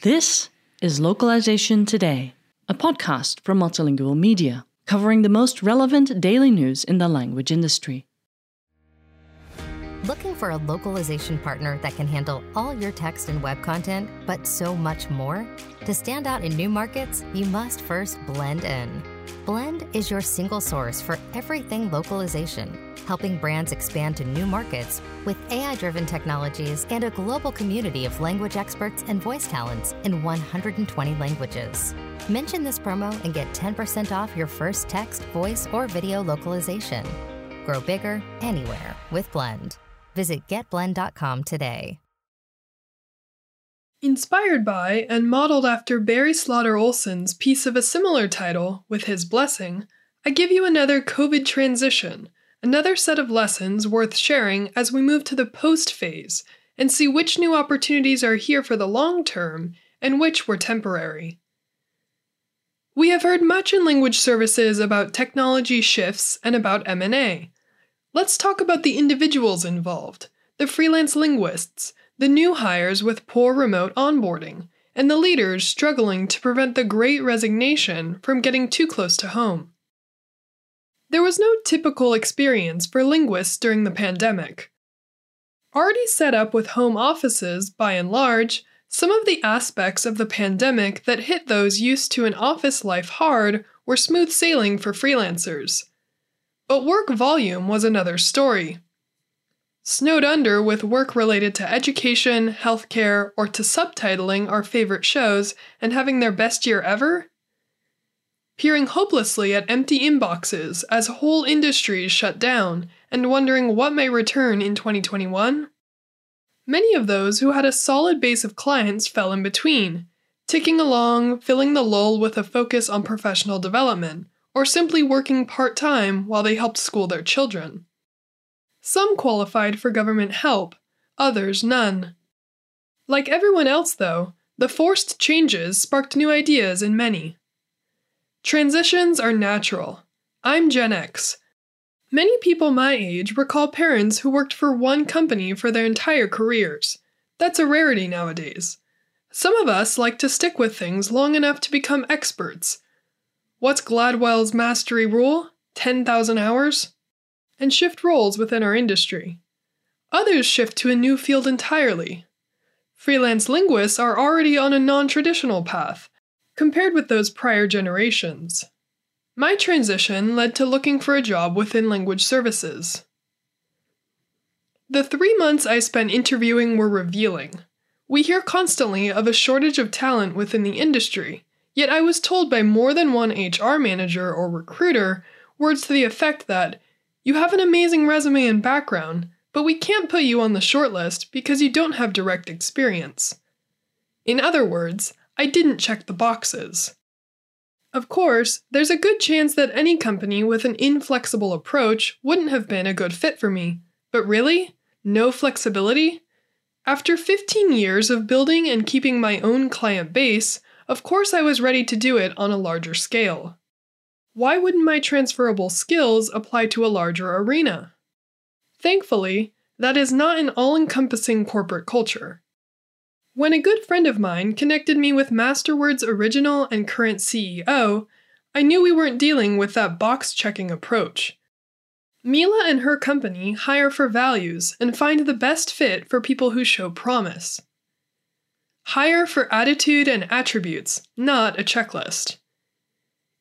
This is Localization Today, a podcast from Multilingual Media, covering the most relevant daily news in the language industry. Looking for a localization partner that can handle all your text and web content, but so much more? To stand out in new markets, you must first blend in. Blend is your single source for everything localization, helping brands expand to new markets with AI driven technologies and a global community of language experts and voice talents in 120 languages. Mention this promo and get 10% off your first text, voice, or video localization. Grow bigger anywhere with Blend. Visit getblend.com today. Inspired by and modeled after Barry Slaughter Olsen's piece of a similar title, With His Blessing, I give you another COVID transition, another set of lessons worth sharing as we move to the post phase and see which new opportunities are here for the long term and which were temporary. We have heard much in language services about technology shifts and about M&A. Let's talk about the individuals involved, the freelance linguists, the new hires with poor remote onboarding, and the leaders struggling to prevent the great resignation from getting too close to home. There was no typical experience for linguists during the pandemic. Already set up with home offices, by and large, some of the aspects of the pandemic that hit those used to an office life hard were smooth sailing for freelancers. But work volume was another story. Snowed under with work related to education, healthcare, or to subtitling our favorite shows and having their best year ever? Peering hopelessly at empty inboxes as whole industries shut down and wondering what may return in 2021? Many of those who had a solid base of clients fell in between, ticking along, filling the lull with a focus on professional development, or simply working part time while they helped school their children. Some qualified for government help, others none. Like everyone else, though, the forced changes sparked new ideas in many. Transitions are natural. I'm Gen X. Many people my age recall parents who worked for one company for their entire careers. That's a rarity nowadays. Some of us like to stick with things long enough to become experts. What's Gladwell's mastery rule? 10,000 hours? and shift roles within our industry. Others shift to a new field entirely. Freelance linguists are already on a non traditional path, compared with those prior generations. My transition led to looking for a job within language services. The three months I spent interviewing were revealing. We hear constantly of a shortage of talent within the industry, yet I was told by more than one HR manager or recruiter words to the effect that you have an amazing resume and background, but we can't put you on the shortlist because you don't have direct experience. In other words, I didn't check the boxes. Of course, there's a good chance that any company with an inflexible approach wouldn't have been a good fit for me. But really? No flexibility? After 15 years of building and keeping my own client base, of course I was ready to do it on a larger scale why wouldn't my transferable skills apply to a larger arena? Thankfully, that is not an all encompassing corporate culture. When a good friend of mine connected me with Masterword's original and current CEO, I knew we weren't dealing with that box checking approach. Mila and her company hire for values and find the best fit for people who show promise. Hire for attitude and attributes, not a checklist.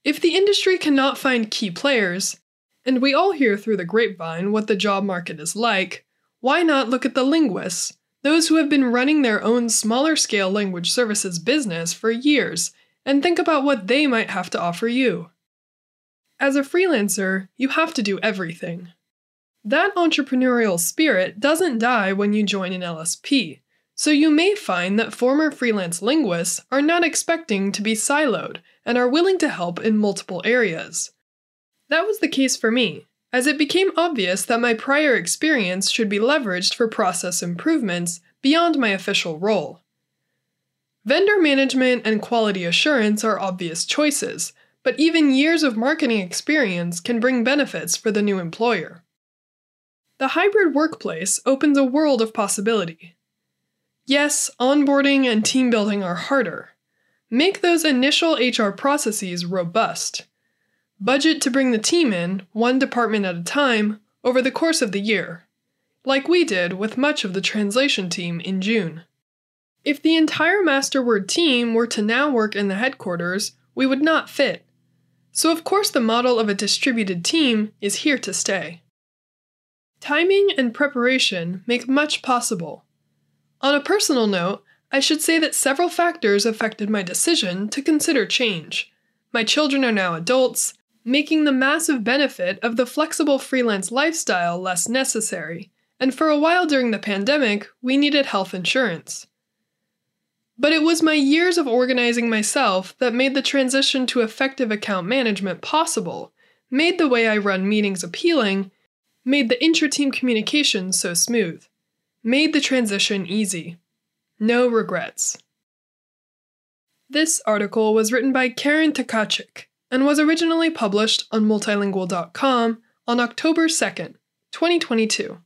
If the industry cannot find key players, and we all hear through the grapevine what the job market is like, why not look at the linguists, those who have been running their own smaller scale language services business for years, and think about what they might have to offer you? As a freelancer, you have to do everything. That entrepreneurial spirit doesn't die when you join an LSP, so you may find that former freelance linguists are not expecting to be siloed and are willing to help in multiple areas. That was the case for me, as it became obvious that my prior experience should be leveraged for process improvements beyond my official role. Vendor management and quality assurance are obvious choices, but even years of marketing experience can bring benefits for the new employer. The hybrid workplace opens a world of possibility. Yes, onboarding and team building are harder. Make those initial HR processes robust. Budget to bring the team in, one department at a time, over the course of the year, like we did with much of the translation team in June. If the entire Masterword team were to now work in the headquarters, we would not fit. So, of course, the model of a distributed team is here to stay. Timing and preparation make much possible. On a personal note, I should say that several factors affected my decision to consider change. My children are now adults, making the massive benefit of the flexible freelance lifestyle less necessary, and for a while during the pandemic, we needed health insurance. But it was my years of organizing myself that made the transition to effective account management possible, made the way I run meetings appealing, made the intra-team communication so smooth, made the transition easy. No regrets. This article was written by Karen Tkachuk and was originally published on multilingual.com on October 2nd, 2022.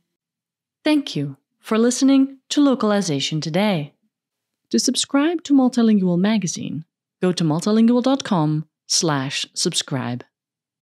Thank you for listening to Localization Today. To subscribe to Multilingual magazine, go to multilingual.com slash subscribe.